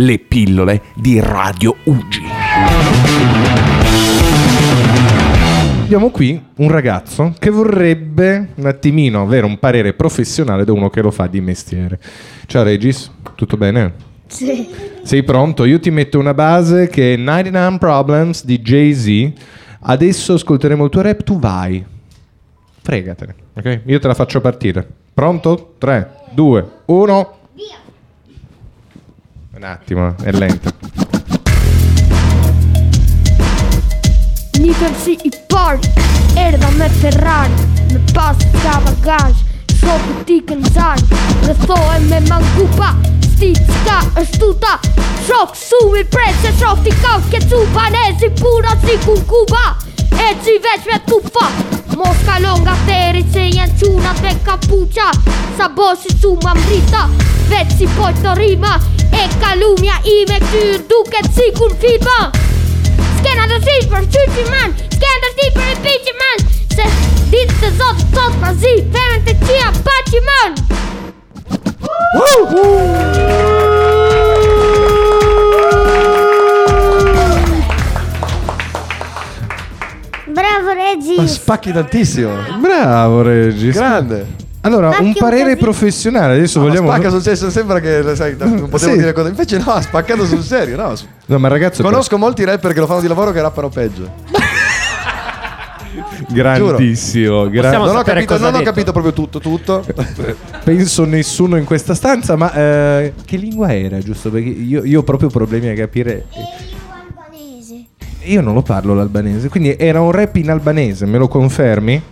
le pillole di Radio Ugi. Abbiamo qui un ragazzo che vorrebbe un attimino avere un parere professionale da uno che lo fa di mestiere. Ciao Regis, tutto bene? Sì. Sei pronto? Io ti metto una base che è 99 Problems di Jay-Z. Adesso ascolteremo il tuo rap, tu vai. Fregatene, ok? Io te la faccio partire. Pronto? 3, 2, 1. Un attimo, è lento. Nickel City Park Erda me Ferrari Me pas ka bagage Shopi ti kënzar Rëthohem me mangupa Sticka është tuta Shok su mi prese Shok ti kam kecu Banezi pura si kun kuba E që veç me Mos kalon nga teri që janë qunat me kapuqa. Sa bosi su ma mrita Veç si pojtë të rima. E kalumja ime këtyr duket si kun filma Skena të si për qyqi man Skena të si për e piqi man Se ditë të zotë të zotë pra zi spacchi tantissimo. Bravo Regis. Grande. Allora, un parere casino. professionale. Adesso No, ma vogliamo. spacca sul serio, sembra che sai, non potevo Sì. dire cosa. Invece no, ha spaccato sul serio. No. No, ma ragazzo, Conosco molti rapper che lo fanno di lavoro che rappano peggio. grandissimo. gra- Possiamo Non ho, sapere capito, cosa non ha ho detto? capito proprio tutto, tutto. Penso nessuno in questa stanza, ma eh, che lingua era, giusto? Perché io, io ho proprio problemi a capire. Io non lo parlo l'albanese, quindi era un rap in albanese, me lo confermi?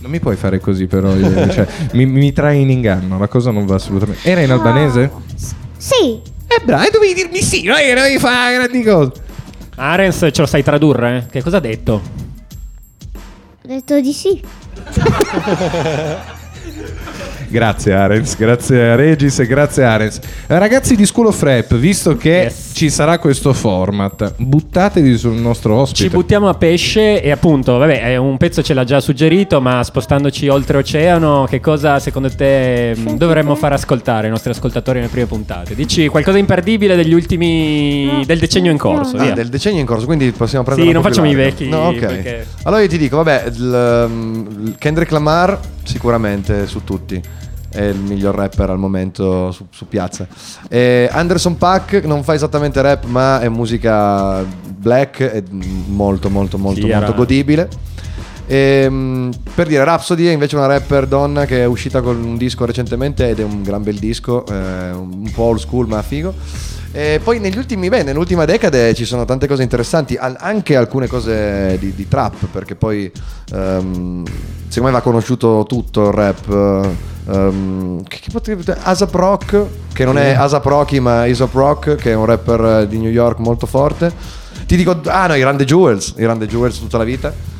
Non mi puoi fare così, però. io- cioè, mi, mi trai in inganno, la cosa non va assolutamente. Era in albanese? Sì. Eh, bravo, dovevi dirmi sì, non è dovevi fare grandi cose. Arens ce lo sai tradurre? Che cosa ha detto? Ho detto di sì. Grazie Arens, grazie a Regis e grazie Arens. Eh, Ragazzi di School of Rap, visto che Yes. Ci sarà questo format, buttatevi sul nostro ospite. Ci buttiamo a pesce e appunto, vabbè, è un pezzo ce l'ha già suggerito, ma spostandoci oltreoceano, che cosa secondo te mh, dovremmo far ascoltare ai nostri ascoltatori nelle prime puntate? Dici qualcosa imperdibile degli ultimi del decennio in corso, Ah, via. del decennio in corso, quindi possiamo prendere Sì, non facciamo i vecchi, No, ok. perché- Allora io ti dico, vabbè, il Kendrick Lamar sicuramente su tutti. È il miglior rapper al momento su, su piazza. E Anderson Pack non fa esattamente rap, ma è musica black, è molto, molto, molto, Sì, era- molto godibile. Ehm, per dire, Rhapsody è invece una rapper donna che è uscita con un disco recentemente ed è un gran bel disco, eh, un po' old school ma figo. E poi negli ultimi, beh, nell'ultima decade ci sono tante cose interessanti, anche alcune cose di, di trap, perché poi ehm, secondo me va conosciuto tutto il rap. ehm, che, che potrebbe Asap Rock, che non è Asap Rocky ma Isop Rock, che è un rapper di New York molto forte. Ti dico, ah no, i the Jewels, i the Jewels tutta la vita.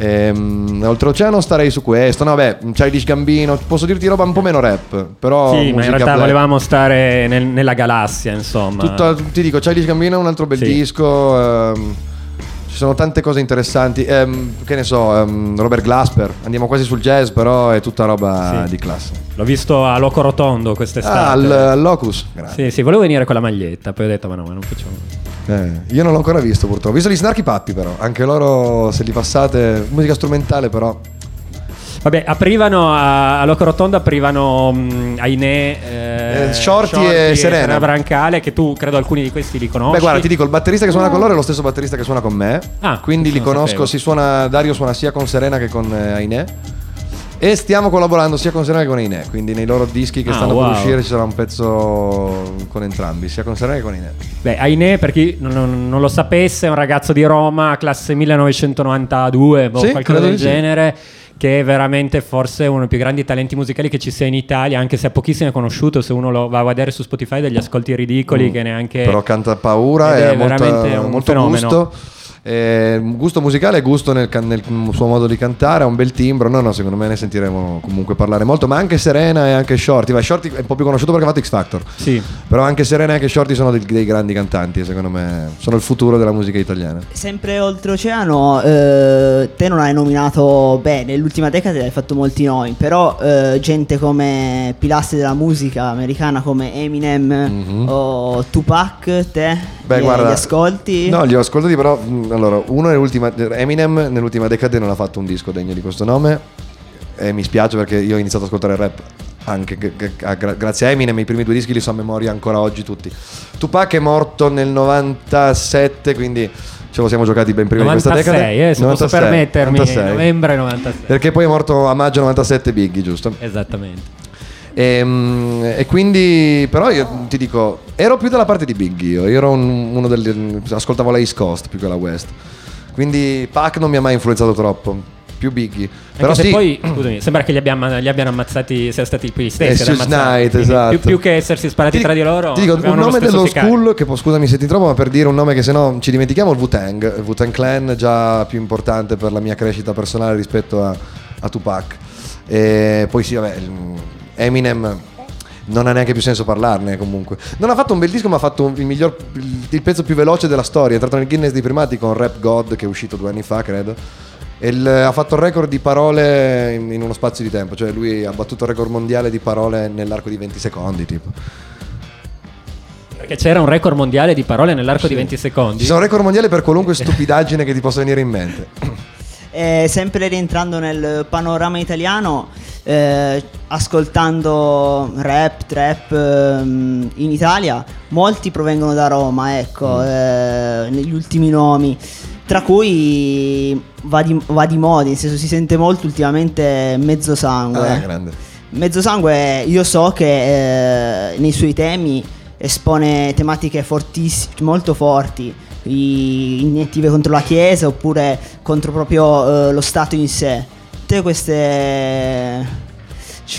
Ehm, oltreoceano starei su questo. No, beh, Childish Gambino. Posso dirti roba un po' meno rap. Però. Sì, ma in realtà black. volevamo stare nel- nella galassia, insomma. Tutto- ti dico, Childish Gambino è un altro bel Sì. disco. ehm, ci sono tante cose interessanti. Ehm, che ne so, ehm, Robert Glasper. Andiamo quasi sul jazz, però è tutta roba Sì. di classe. L'ho visto a Loco Rotondo quest'estate. Ah, al, al Locus. Grazie. Sì, sì, volevo venire con la maglietta, poi ho detto, ma no, ma non facciamo. Eh, io non l'ho ancora visto, purtroppo. Ho visto gli Snarky Pappi, però. Anche loro, se li passate. Musica strumentale, però. Vabbè, aprivano a, a Loco Rotondo, aprivano mh, Ainè, eh, Eh, Shorty e Serena. Brancale, che tu credo alcuni di questi li conosci. Beh, guarda, ti dico, il batterista che suona con loro è lo stesso batterista che suona con me. Ah, quindi li conosco. sapevo. Si suona, Dario suona sia con Serena che con eh, Ainè. E stiamo collaborando sia con Serena che con Ainè. Quindi nei loro dischi che Ah, stanno wow. per uscire ci sarà un pezzo con entrambi, sia con Serena che con Ainè. Beh, Ainè, per chi non, non- lo sapesse, è un ragazzo di Roma, classe 1992, boh, Sì, qualcosa del sì. genere. Che è veramente forse uno dei più grandi talenti musicali che ci sia in Italia, anche se a pochissimo è conosciuto. Se uno lo va a vedere su Spotify, degli ascolti ridicoli che neanche. Mm. Però canta paura e è ha molta- veramente un molto fenomeno. gusto. Eh, gusto musicale, gusto nel, nel suo modo di cantare, ha un bel timbro. No, no, secondo me ne sentiremo comunque parlare molto. Ma anche Serena e anche Shorty. Ma Shorty è un po' più conosciuto perché ha fatto X Factor. Sì. Però anche Serena e anche Shorty sono dei, dei grandi cantanti. Secondo me sono il futuro della musica italiana. Sempre oltreoceano, eh, te non hai nominato bene, nell'ultima decade hai fatto molti nomi, però eh, gente come pilastri della musica americana come Eminem o Tupac, te. Beh, guarda, li ascolti? No, li ho ascoltati, però. mh, Allora, uno nell'ultima. Eminem nell'ultima decade non ha fatto un disco degno di questo nome. E mi spiace perché io ho iniziato ad ascoltare rap anche g- g- a- gra- grazie a Eminem. I primi due dischi li so a memoria ancora oggi tutti. Tupac è morto nel 97, quindi ce lo siamo giocati ben prima 96, di questa decade. eh, se posso permettermi, novembre 96. Perché poi è morto a maggio 97 Biggie, giusto? Esattamente. E, mm, e quindi, però io ti dico, ero più dalla parte di Biggie io, io ero un- uno degli. ascoltavo la East Coast più che la West. Quindi Pac non mi ha mai influenzato troppo, più Biggie. Però sì, poi, scusami, sembra che li, abbiamo- li abbiano ammazzati, siano stati qui stessi. Eh, quindi esatto. Più, più che essersi sparati Ti tra di loro, Ti dico un nome dello school che scusami se ti trovo, ma per dire un nome che se no ci dimentichiamo, il Wu-Tang. Il Wu-Tang Clan già più importante per la mia crescita personale rispetto a, a Tupac. E poi sì, vabbè, Eminem non ha neanche più senso parlarne comunque. Non ha fatto un bel disco, ma ha fatto un- il miglior il, pezzo più veloce della storia. È entrato nel Guinness dei primati con Rap God che è uscito due anni fa, credo. E il- ha fatto il record di parole in, in uno spazio di tempo, cioè lui ha battuto il record mondiale di parole nell'arco di 20 secondi, tipo. Perché c'era un record mondiale di parole nell'arco di 20 secondi. Ci sono record mondiali per qualunque stupidaggine che ti possa venire in mente. Eh, sempre rientrando nel panorama italiano, eh, ascoltando rap, trap ehm, in Italia, molti provengono da Roma, ecco, eh, negli ultimi nomi, tra cui va di, va di moda, nel senso si sente molto ultimamente Mezzo Sangue. Ah, grande. Mezzo Sangue io so che eh, nei suoi temi espone tematiche fortissime, molto forti, iniettive contro la Chiesa oppure contro proprio eh, lo Stato in sé. Te queste...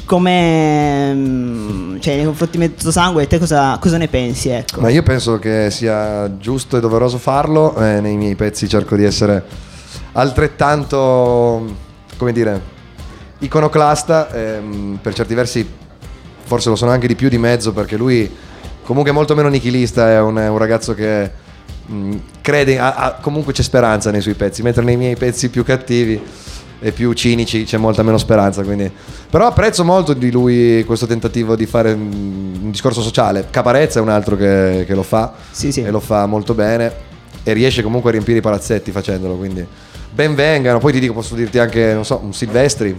Come... mm, Cioè nei confronti di Mezzo Sangue, te cosa, cosa ne pensi? Ecco? Ma io penso che sia giusto e doveroso farlo. eh, nei miei pezzi cerco di essere altrettanto, come dire, iconoclasta. ehm, per certi versi, forse lo sono anche di più di mezzo, perché lui comunque è molto meno nichilista. È un, è un ragazzo che mh, crede, ha- ha- comunque c'è speranza nei suoi pezzi, mentre nei miei pezzi più cattivi e più cinici c'è molta meno speranza. Quindi. Però apprezzo molto di lui questo tentativo di fare un, un discorso sociale. Caparezza è un altro che, che lo fa Sì, sì. e lo fa molto bene e riesce comunque a riempire i palazzetti facendolo. Quindi ben vengano. Poi ti dico, posso dirti anche, non so, un Silvestri.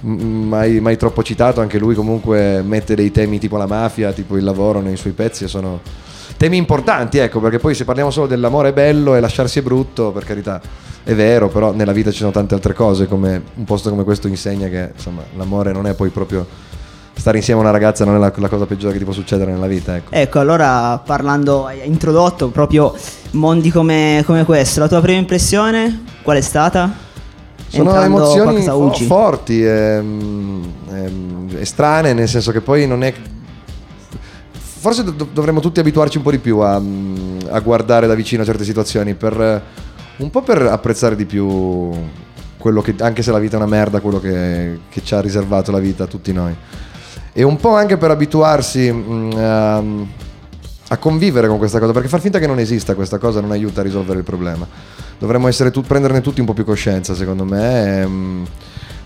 Mai, mai troppo citato, anche lui comunque mette dei temi tipo la mafia, tipo il lavoro nei suoi pezzi e sono temi importanti, ecco, perché poi se parliamo solo dell'amore è bello e lasciarsi è brutto, per carità, è vero, però nella vita ci sono tante altre cose, come un posto come questo insegna che insomma l'amore non è poi proprio stare insieme a una ragazza non è la, la cosa peggiore che ti può succedere nella vita, ecco. Ecco, allora parlando, hai introdotto proprio mondi come, come questo, la tua prima impressione qual è stata? Sono Entrando emozioni fo- forti ehm, ehm, e strane, nel senso che poi non è. Forse do- dovremmo tutti abituarci un po' di più a, mm, a guardare da vicino certe situazioni, per, un po' per apprezzare di più quello che, anche se la vita è una merda, quello che, che ci ha riservato la vita a tutti noi. E un po' anche per abituarsi mm, a, a convivere con questa cosa, perché far finta che non esista questa cosa non aiuta a risolvere il problema. Dovremmo tu- prenderne tutti un po' più coscienza, secondo me. ehm,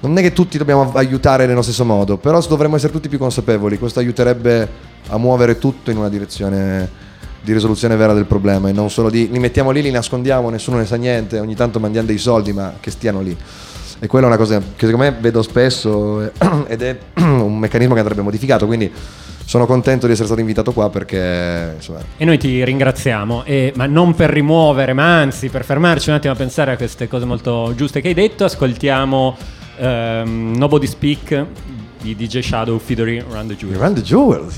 non è che tutti dobbiamo aiutare nello stesso modo, però dovremmo essere tutti più consapevoli. Questo aiuterebbe a muovere tutto in una direzione di risoluzione vera del problema e non solo di li mettiamo lì, li nascondiamo, nessuno ne sa niente, ogni tanto mandiamo dei soldi, ma che stiano lì. E quella è una cosa che secondo me vedo spesso ed è un meccanismo che andrebbe modificato, quindi sono contento di essere stato invitato qua perché insomma, E noi ti ringraziamo, e- ma non per rimuovere, ma anzi per fermarci un attimo a pensare a queste cose molto giuste che hai detto, ascoltiamo ehm, Nobody Speak di DJ Shadow featuring Run the Jewel. Run the Jewels.